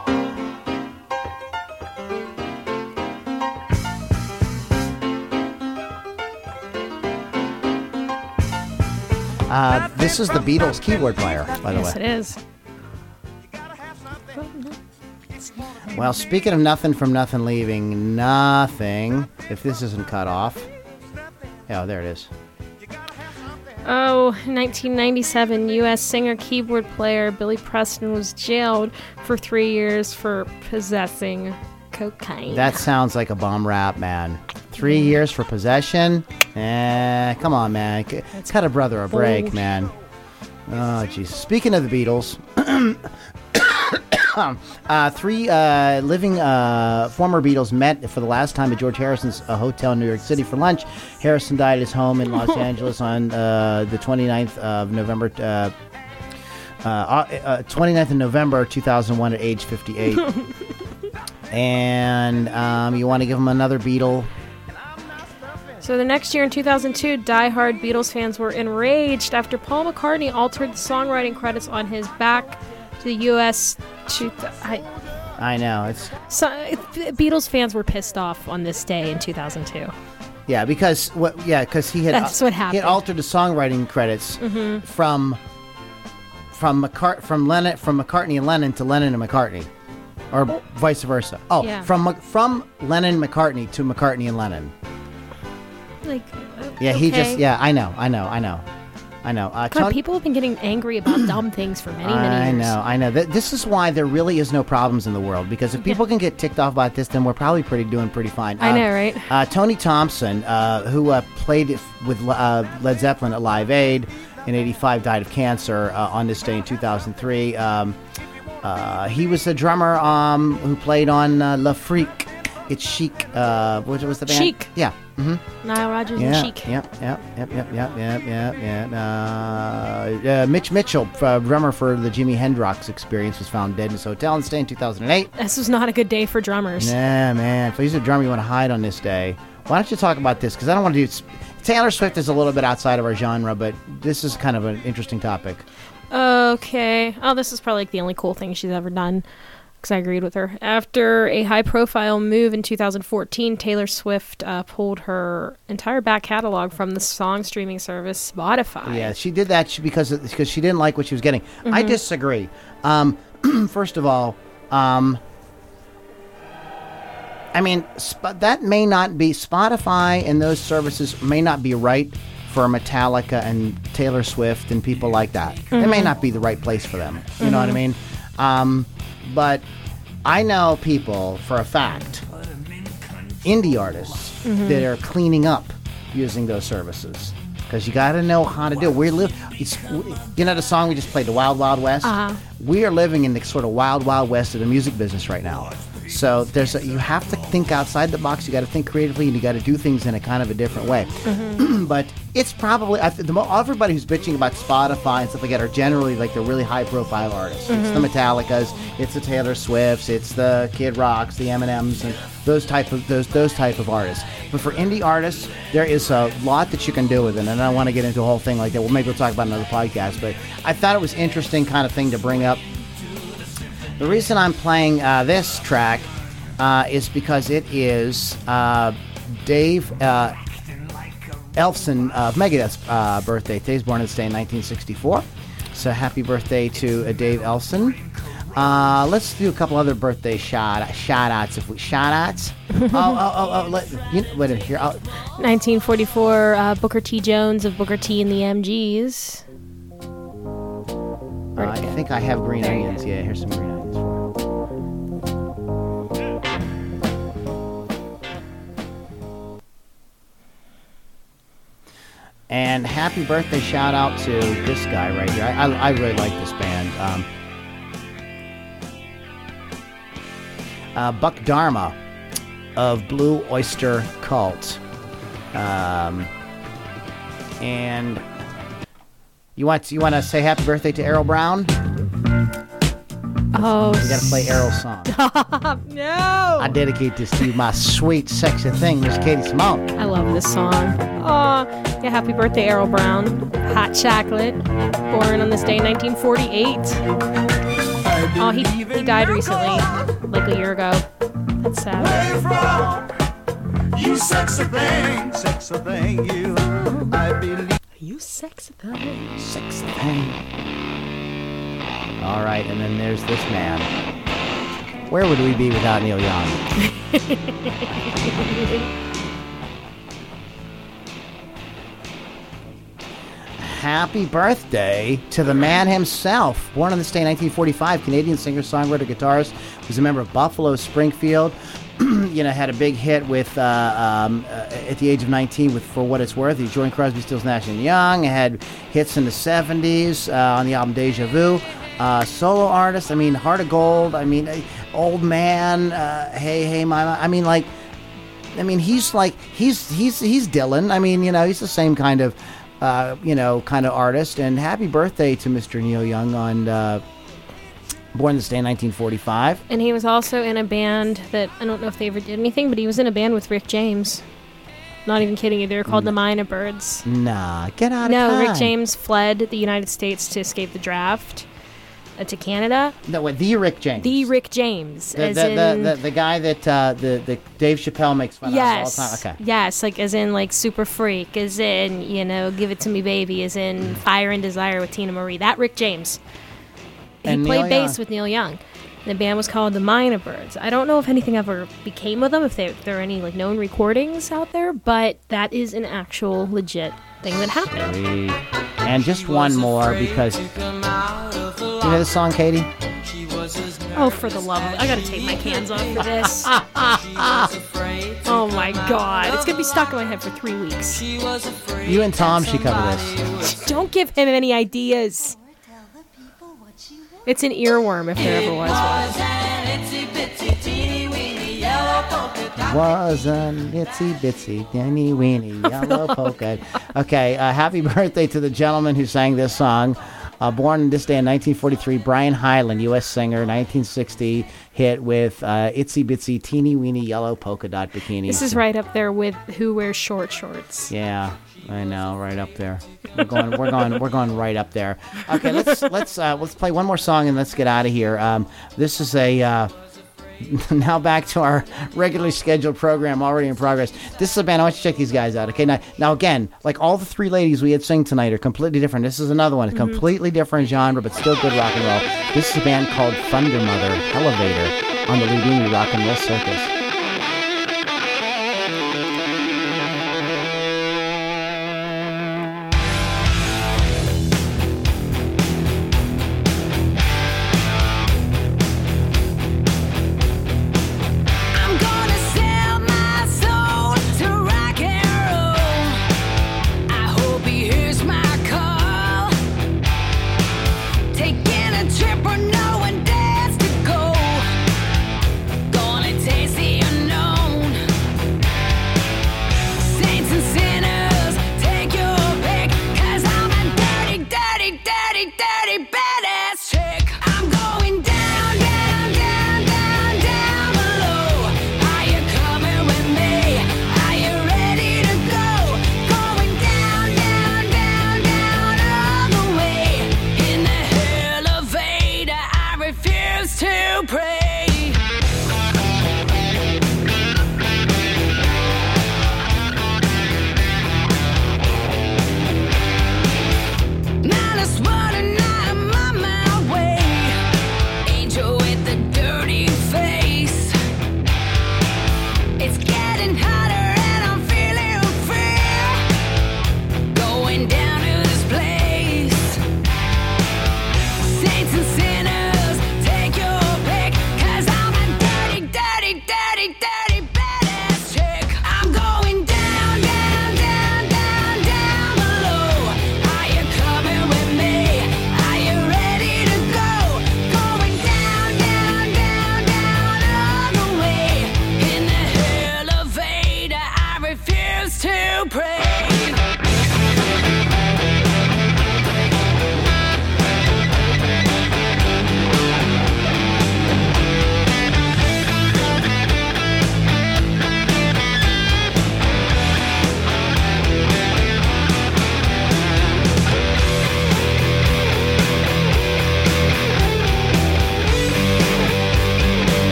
Uh, this is the Beatles keyboard player, by the Yes, way. Yes, it is. Well, speaking of nothing from nothing leaving nothing, if this isn't cut off. Oh, there it is. Oh, 1997, U.S. singer keyboard player Billy Preston was jailed for three years for possessing cocaine. That sounds like a bomb rap, man. Three years for possession? Eh, come on, man. C- cut a brother a break, man. Oh, jeez. Speaking of the Beatles, uh, three uh, living uh, former Beatles met for the last time at George Harrison's uh, hotel in New York City for lunch. Harrison died at his home in Los Angeles on uh, the 29th of November. Uh, uh, uh, 29th of November 2001 at age 58. and um, you want to give him another Beatle? So the next year in 2002, die-hard Beatles fans were enraged after Paul McCartney altered the songwriting credits on his back to the U.S. To I, I know it's so, Beatles fans were pissed off on this day in 2002. yeah because what yeah because he had That's what he happened. had altered the songwriting credits Mm-hmm. from from McCart from Lennon from McCartney and Lennon to Lennon and McCartney, or vice versa. Oh, Yeah. from from Lennon McCartney to McCartney and Lennon. Like, Yeah, he just yeah I know I know I know I know. Uh, God, people have been getting angry about dumb things for many, many I years. know, I know. Th- This is why there really is no problems in the world because if people can get ticked off about this, then we're probably pretty doing pretty fine. I Uh, know, right? Uh, Tony Thompson, uh, who uh, played with uh, Led Zeppelin at Live Aid in '85, died of cancer uh, on this day in 2003. Um, uh, he was a drummer um, who played on uh, Le Freak. It's Chic. Uh, what was the band? Chic. Yeah. Hmm Nile Rodgers yeah, and Chic. Yep, yep, yep, yep, yep, yep, yep, yep. Uh, uh, Mitch Mitchell, uh, drummer for the Jimi Hendrix Experience, was found dead in his hotel in Stay in 2008. This was not a good day for drummers. Yeah, man. If he's a drummer you want to hide on this day, why don't you talk about this? Because I don't want to do. Taylor Swift is a little bit outside of our genre, but this is kind of an interesting topic. Okay. Oh, this is probably like the only cool thing she's ever done. Because I agreed with her. After a high profile move in 2014, Taylor Swift uh, pulled her entire back catalog from the song streaming service Spotify. Yeah, she did that because because she didn't like what she was getting. I Mhm. disagree. Um, first of all, um, I mean sp- that may not be Spotify and those services may not be right for Metallica and Taylor Swift and people like that. It may Mhm. not be the right place for them. You know what I Mhm. mean? Um, but I know people for a fact, indie artists Mhm. that are cleaning up using those services because you got to know how to do it. We're live. It's you know the song we just played, the Wild Wild West. Uh-huh. We are living in the sort of wild Wild West of the music business right now. So there's a, you have to think outside the box. You got to think creatively, and you got to do things in a kind of a different way. but it's probably I th- the mo- everybody who's bitching about Spotify and stuff like that are generally like the really high profile artists. It's the Mhm. Metallicas, it's the Taylor Swifts, it's the Kid Rocks, the Eminems, and those type of those those type of artists. But for indie artists, there is a lot that you can do with it, and I don't want to get into a whole thing like that. Well, maybe we'll talk about another podcast. But I thought it was interesting kind of thing to bring up. The reason I'm playing uh, this track uh, is because it is uh, Dave uh, Ellefson of Megadeth's uh, birthday. Today's born this day in 1964. So happy birthday to uh, Dave Ellefson. Uh, let's do a couple other birthday shout shout outs if we shout outs. oh, oh, oh, oh, let, you know, wait a minute here. Oh, 1944, uh, Booker T. Jones of Booker T and the MGs. uh, I think I have green onions. Yeah, here's some green onions. And happy birthday shout out to this guy right here. I, I, I really like this band. Um, uh, Buck Dharma of Blue Oyster Cult. Um, and you want you want to say happy birthday to Errol Brown? Oh, We got to play Errol's song. no! I dedicate this to you, my sweet, sexy thing, Miss Katie Simone. I love this song. Oh, yeah, happy birthday, Errol Brown. Hot chocolate. Born on this day in 1948. Oh, he, he died recently, like a year ago. That's sad. You sexy thing, sexy thing, you. I believe. You sexy thing. Sexy thing. All right, and then there's this man. Where would we be without Neil Young? Happy birthday to the man himself. Born on this day in 1945, Canadian singer, songwriter, guitarist, was a member of Buffalo Springfield. you know, had a big hit with uh, um, uh, at the age of 19 with "For What It's Worth." He joined Crosby, Stills, Nash and Young. Had hits in the 70s uh, on the album Deja Vu. Uh, solo artist. I mean, Heart of Gold. I mean, uh, Old Man. Uh, hey, hey, mama. I mean, like, I mean, he's like he's he's he's Dylan. I mean, you know, he's the same kind of uh, you know kind of artist. And happy birthday to Mr. Neil Young on uh, born this day in 1945. And he was also in a band that I don't know if they ever did anything, but he was in a band with Rick James. Not even kidding you. They were called the Mynah Birds. Nah, get out of No, Rick. James fled the United States to escape the draft to Canada. No, what, the Rick James. The Rick James, The, as the, in the, the, the guy that uh, the, the Dave Chappelle makes fun yes, of all the time. Okay. yes, like as in like Super Freak, as in you know Give It to Me Baby, as in Fire and Desire with Teena Marie. That Rick James. He And played Neil bass Young. with Neil Young. The band was called the Mynah Birds. I don't know if anything ever became of them, if there, if there are any like known recordings out there, but that is an actual legit thing that happened. And just one more because. Do you know the song, Katie? Oh, for the love of I gotta take my cans off for this. oh my god. It's gonna be stuck in my head for three weeks. You and Tom should cover this. Don't give him any ideas. It's an earworm if there ever was one. Was an itsy bitsy teeny weeny yellow polka. Okay, uh, happy birthday to the gentleman who sang this song. Uh, born this day in 1943, Brian Hyland, U.S. singer, 1960 hit with uh, Itsy Bitsy Teeny Weeny Yellow Polka Dot Bikini. This is right up there with who wears short shorts. Yeah, I know, right up there. We're going, we're going, we're going right up there. Okay, let's let's uh, let's play one more song and let's get out of here. Um, this is a. Now back to our regularly scheduled program already in progress. This is a band. I want you to check these guys out. Okay, now, now again, like all the three ladies we had sing tonight are completely different. This is another one, a mm-hmm. completely different genre, but still good rock and roll. This is a band called Thunder Mother Elevator on the Ludini Rock and Roll Circus.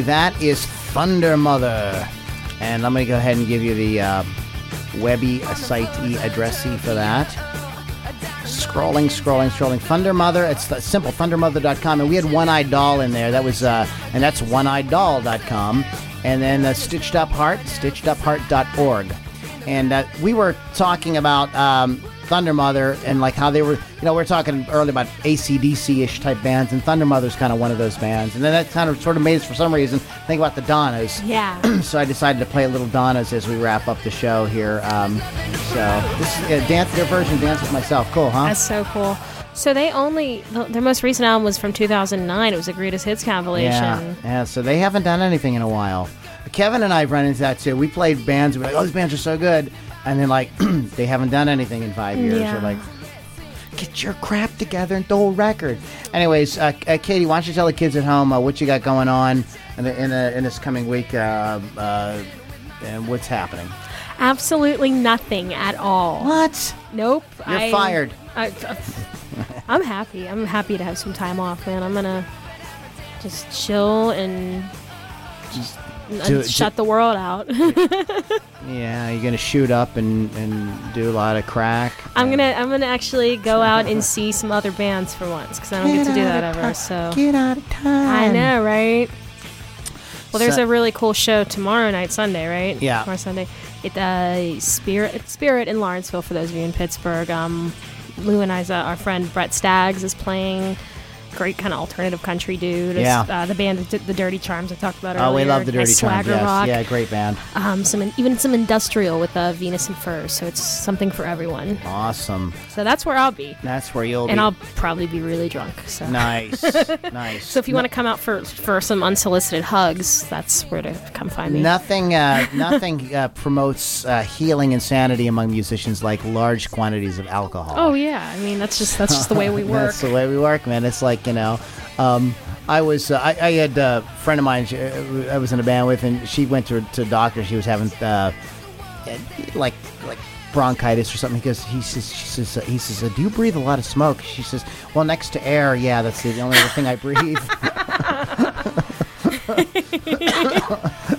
That is Thunder Mother. And let me go ahead and give you the uh, webby site addressy for that. Scrolling, scrolling, scrolling. Thunder Mother. It's the simple thundermother.com. And we had One Eyed Doll in there. That was, uh, and that's oneeyeddoll.com. And then uh, Stitched Up Heart, stitcheduphheart.org. And uh, we were talking about um, Thunder Mother and like how they were, you know, we are talking earlier about ACDC ish type bands, and Thunder Mother's kind of one of those bands. And then that kind of sort of made us, for some reason, think about the Donnas. Yeah. so I decided to play a little Donnas as we wrap up the show here. Um, so this is uh, dance, their version of Dance with Myself. Cool, huh? That's so cool. So they only their most recent album was from 2009. It was a greatest hits compilation. Yeah, yeah. So they haven't done anything in a while. Kevin and I have run into that too. We played bands. We're like, oh, these bands are so good, and then like they haven't done anything in five years. Yeah. We're like, get your crap together and throw a record. Anyways, uh, uh, Katie, why don't you tell the kids at home uh, what you got going on in, the, in, the, in this coming week uh, uh, and what's happening? Absolutely nothing at all. What? Nope. You're I- fired. I, I'm happy. I'm happy to have some time off, man. I'm gonna just chill and just do- shut the world out. Yeah, you're gonna shoot up and, and do a lot of crack. I'm gonna I'm gonna actually go out and see some other bands for once because I don't get to do that ever. So Get out of time. I know, right? Well, there's So- a really cool show tomorrow night, Sunday, right? Yeah. Tomorrow Sunday. It uh, Spirit Spirit in Lawrenceville for those of you in Pittsburgh. Um, Lou and Isa, our friend Brett Staggs is playing. Great kind of alternative country dude. Yeah. Uh, the band the the Dirty Charms I talked about earlier. Oh, we love the Dirty Charms. Yes. rock. Yeah, great band. Um, some even some industrial with uh, Venus and Furs. So it's something for everyone. Awesome. So that's where I'll be, That's where you'll and be. I'll probably be really drunk. So. Nice, nice. So if you want to come out for for some unsolicited hugs, that's where to come find me. Nothing, uh, nothing uh, promotes uh, healing insanity among musicians like large quantities of alcohol. Oh yeah, I mean that's just that's just the way we work. That's the way we work, man. It's like you know, um, I was, uh, I, I had a friend of mine. she- uh, I was in a band with, and she went to to doctor. She was having uh, like like bronchitis or something. Because he says, she says, uh, he says, do you breathe a lot of smoke? She says, well, next to air, yeah, that's the only other thing I breathe.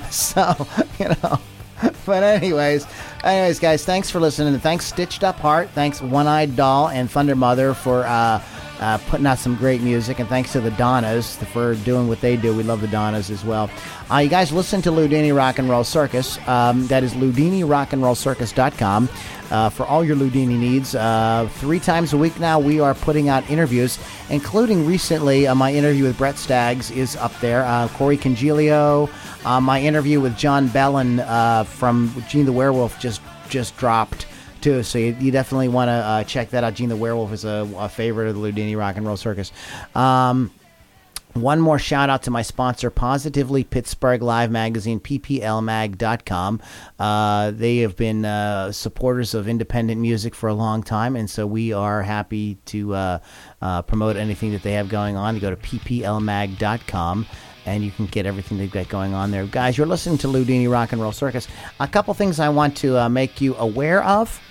so you know but anyways anyways guys thanks for listening thanks stitched up heart thanks one-eyed doll and thunder mother for uh, uh, putting out some great music and thanks to the donnas for doing what they do we love the donnas as well uh, you guys listen to ludini rock and roll circus um, that is ludini rock and roll circus.com uh, for all your Ludini needs. Uh, three times a week now, we are putting out interviews, including recently uh, my interview with Brett Staggs is up there. Uh, Corey Congilio, uh, my interview with Jon Belan uh, from Gene the Werewolf just just dropped too. So you, you definitely want to uh, check that out. Gene the Werewolf is a, a favorite of the Ludini Rock and Roll Circus. Um, one more shout out to my sponsor, Positively Pittsburgh Live Magazine, pplmag.com. Uh, they have been uh, supporters of independent music for a long time, and so we are happy to uh, uh, promote anything that they have going on. You go to pplmag.com. And you can get everything they've got going on there. Guys, you're listening to Ludini Rock and Roll Circus. A couple things I want to uh, make you aware of.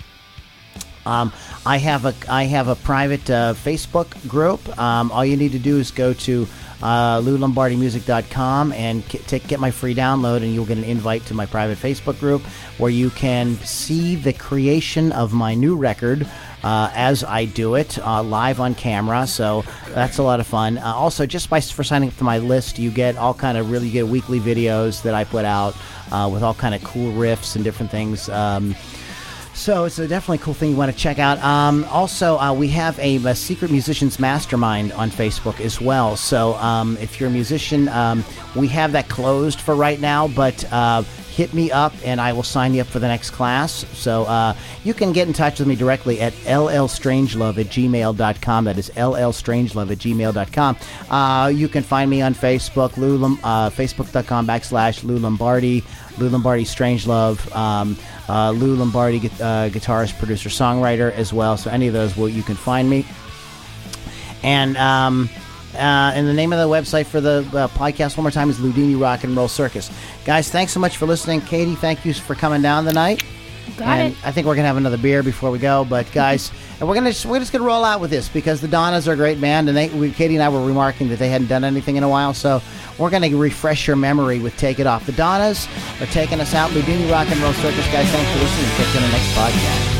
Um, I have a I have a private uh, Facebook group. Um, all you need to do is go to uh, LouLombardiMusic.com and get, take, get my free download, and you'll get an invite to my private Facebook group where you can see the creation of my new record. Uh, as I do it uh, live on camera, so that's a lot of fun. Uh, also, just by for signing up to my list, you get all kind of really good weekly videos that I put out uh, with all kind of cool riffs and different things. Um, so it's a definitely cool thing you want to check out. Um, also, uh, we have a, a secret musicians mastermind on Facebook as well. So um, if you're a musician, um, we have that closed for right now, but uh, hit me up and I will sign you up for the next class. So uh, you can get in touch with me directly at llstrangelove at gmail.com. That is llstrangelove at gmail.com. Uh, you can find me on Facebook, Lou, uh, facebook.com backslash Lou Lombardi, Lou Lombardi Strangelove. Um, uh, Lou Lombardi, uh, guitarist, producer, songwriter as well. So any of those, will you can find me. And um, uh, and the name of the website for the uh, podcast one more time is Ludini Rock and Roll Circus. Guys, thanks so much for listening. Katie, thank you for coming down tonight. Got and it. I think we're gonna have another beer before we go. But guys, and we're gonna just, we're just gonna roll out with this because the Donnas are a great band, and they we, Katie and I were remarking that they hadn't done anything in a while, so we're gonna refresh your memory with "Take It Off." The Donnas are taking us out. We Ludini Rock and Roll Circus, guys. Thanks for listening. Catch you on the next podcast.